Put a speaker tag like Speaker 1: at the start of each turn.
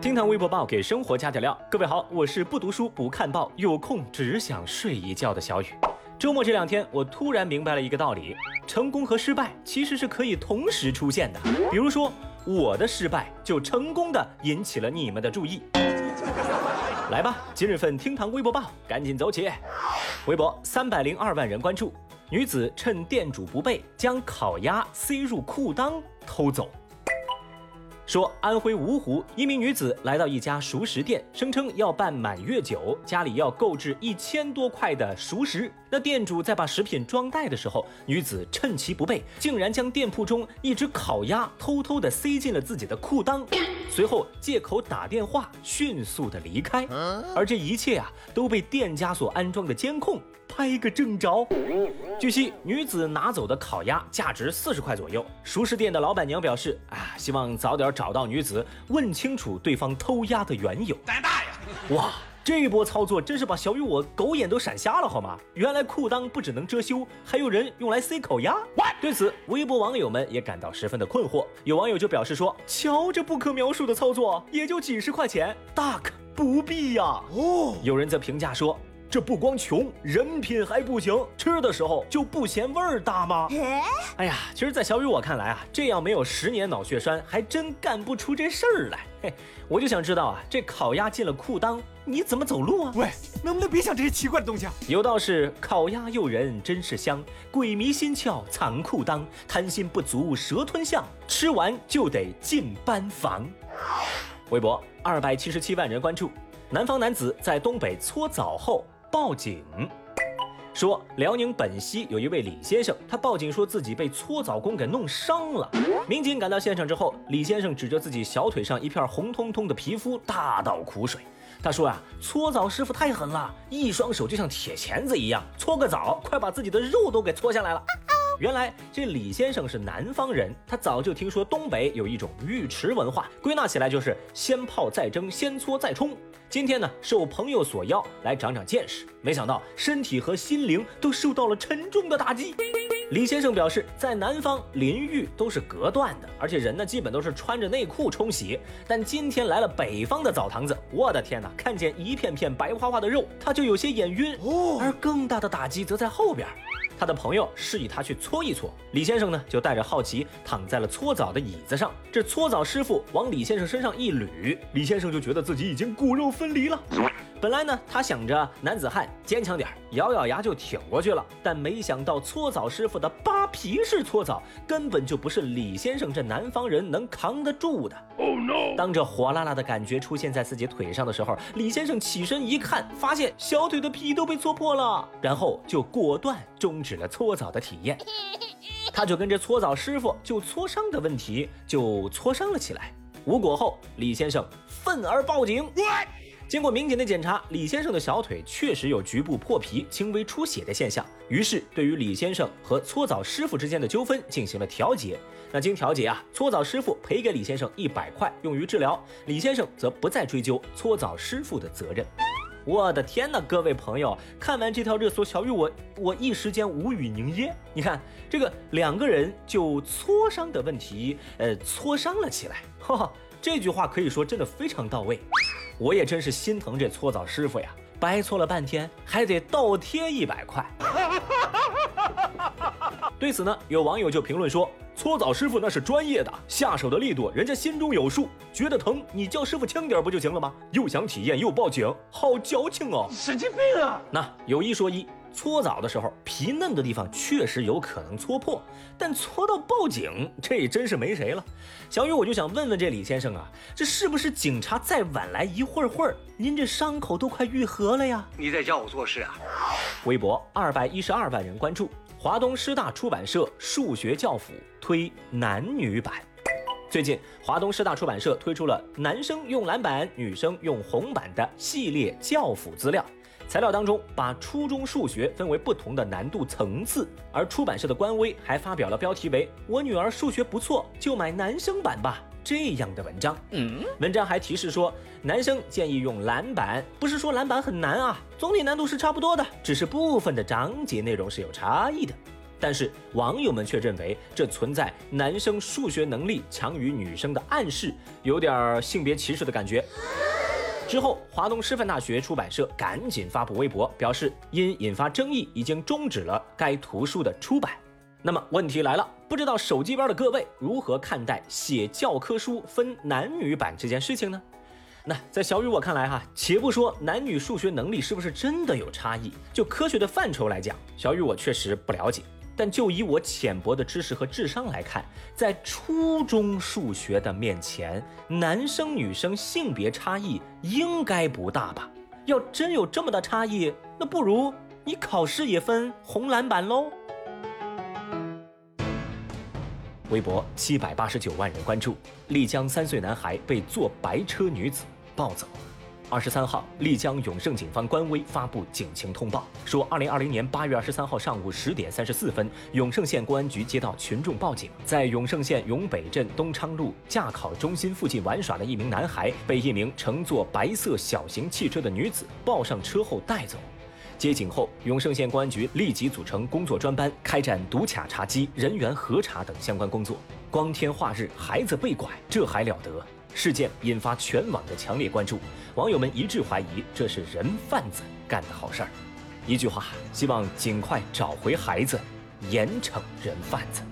Speaker 1: 厅堂微博报给生活加点料。各位好，我是不读书不看报，有空只想睡一觉的小雨。周末这两天，我突然明白了一个道理：成功和失败其实是可以同时出现的。比如说，我的失败就成功的引起了你们的注意。来吧，今日份厅堂微博报，赶紧走起！微博三百零二万人关注，女子趁店主不备，将烤鸭塞入裤裆偷走。说安徽芜湖一名女子来到一家熟食店，声称要办满月酒，家里要购置一千多块的熟食。那店主在把食品装袋的时候，女子趁其不备，竟然将店铺中一只烤鸭偷偷的塞进了自己的裤裆，随后借口打电话迅速的离开。而这一切啊，都被店家所安装的监控。拍个正着。据悉，女子拿走的烤鸭价值四十块左右。熟食店的老板娘表示：“啊，希望早点找到女子，问清楚对方偷鸭的缘由。”胆大呀！哇，这波操作真是把小雨我狗眼都闪瞎了，好吗？原来裤裆不只能遮羞，还有人用来塞烤鸭。对此，微博网友们也感到十分的困惑。有网友就表示说：“瞧这不可描述的操作，也就几十块钱，大可不必呀。”哦，有人则评价说。这不光穷，人品还不行，吃的时候就不嫌味儿大吗？哎呀，其实，在小雨我看来啊，这样没有十年脑血栓，还真干不出这事儿来。嘿，我就想知道啊，这烤鸭进了裤裆，你怎么走路啊？
Speaker 2: 喂，能不能别想这些奇怪的东西啊？
Speaker 1: 有道是，烤鸭诱人真是香，鬼迷心窍藏裤裆，贪心不足蛇吞象，吃完就得进班房。微博二百七十七万人关注，南方男子在东北搓澡后。报警说，辽宁本溪有一位李先生，他报警说自己被搓澡工给弄伤了。民警赶到现场之后，李先生指着自己小腿上一片红彤彤的皮肤，大倒苦水。他说啊，搓澡师傅太狠了，一双手就像铁钳子一样，搓个澡，快把自己的肉都给搓下来了。原来这李先生是南方人，他早就听说东北有一种浴池文化，归纳起来就是先泡再蒸，先搓再冲。今天呢，受朋友所邀来长长见识，没想到身体和心灵都受到了沉重的打击。李先生表示，在南方淋浴都是隔断的，而且人呢基本都是穿着内裤冲洗。但今天来了北方的澡堂子，我的天哪，看见一片片白花花的肉，他就有些眼晕。哦，而更大的打击则在后边。他的朋友示意他去搓一搓，李先生呢就带着好奇躺在了搓澡的椅子上。这搓澡师傅往李先生身上一捋，李先生就觉得自己已经骨肉分离了。本来呢，他想着男子汉坚强点，咬咬牙就挺过去了。但没想到搓澡师傅的扒皮式搓澡，根本就不是李先生这南方人能扛得住的。Oh no！当这火辣辣的感觉出现在自己腿上的时候，李先生起身一看，发现小腿的皮都被搓破了，然后就果断终止了搓澡的体验。他就跟着搓澡师傅就搓伤的问题就搓伤了起来。无果后，李先生愤而报警。经过民警的检查，李先生的小腿确实有局部破皮、轻微出血的现象。于是，对于李先生和搓澡师傅之间的纠纷进行了调解。那经调解啊，搓澡师傅赔给李先生一百块用于治疗，李先生则不再追究搓澡师傅的责任。我的天哪，各位朋友，看完这条热搜，小雨我我一时间无语凝噎。你看，这个两个人就搓伤的问题，呃，搓伤了起来。哈哈，这句话可以说真的非常到位。我也真是心疼这搓澡师傅呀，白搓了半天，还得倒贴一百块。对此呢，有网友就评论说：“搓澡师傅那是专业的，下手的力度人家心中有数，觉得疼你叫师傅轻点不就行了吗？又想体验又报警，好矫情哦！
Speaker 2: 神经病啊！”
Speaker 1: 那有一说一。搓澡的时候，皮嫩的地方确实有可能搓破，但搓到报警，这真是没谁了。小雨，我就想问问这李先生啊，这是不是警察再晚来一会儿会儿，您这伤口都快愈合了呀？
Speaker 2: 你在教我做事啊？
Speaker 1: 微博二百一十二万人关注，华东师大出版社数学教辅推男女版。最近，华东师大出版社推出了男生用蓝板、女生用红板的系列教辅资料。材料当中把初中数学分为不同的难度层次，而出版社的官微还发表了标题为“我女儿数学不错，就买男生版吧”这样的文章。嗯，文章还提示说，男生建议用蓝板，不是说蓝板很难啊，总体难度是差不多的，只是部分的章节内容是有差异的。但是网友们却认为这存在男生数学能力强于女生的暗示，有点性别歧视的感觉。之后，华东师范大学出版社赶紧发布微博，表示因引发争议，已经终止了该图书的出版。那么问题来了，不知道手机边的各位如何看待写教科书分男女版这件事情呢？那在小雨我看来哈，且不说男女数学能力是不是真的有差异，就科学的范畴来讲，小雨我确实不了解。但就以我浅薄的知识和智商来看，在初中数学的面前，男生女生性别差异应该不大吧？要真有这么大差异，那不如你考试也分红蓝版喽。微博七百八十九万人关注，丽江三岁男孩被坐白车女子抱走。二十三号，丽江永胜警方官微发布警情通报，说，二零二零年八月二十三号上午十点三十四分，永胜县公安局接到群众报警，在永胜县永北镇东昌路驾考中心附近玩耍的一名男孩，被一名乘坐白色小型汽车的女子抱上车后带走。接警后，永胜县公安局立即组成工作专班，开展堵卡查缉、人员核查等相关工作。光天化日，孩子被拐，这还了得？事件引发全网的强烈关注，网友们一致怀疑这是人贩子干的好事儿。一句话，希望尽快找回孩子，严惩人贩子。